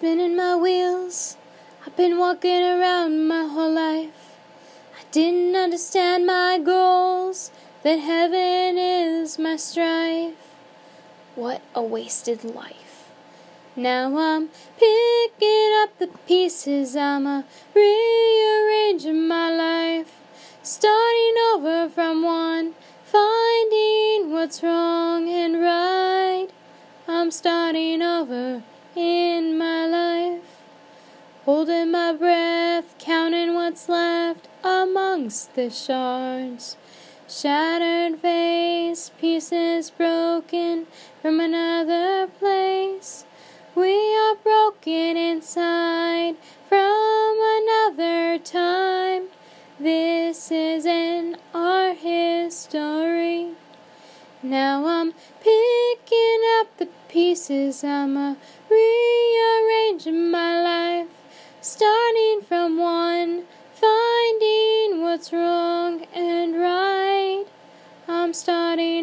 spinning my wheels. I've been walking around my whole life. I didn't understand my goals, that heaven is my strife. What a wasted life. Now I'm picking up the pieces, I'm a rearranging my life. Starting over from one, finding what's wrong and right. I'm starting over in my life. Holding my breath, counting what's left amongst the shards. Shattered vase, pieces broken from another place. We are broken inside from another time. This is in our history. Now I'm the pieces, I'm a rearranging my life, starting from one, finding what's wrong and right. I'm starting.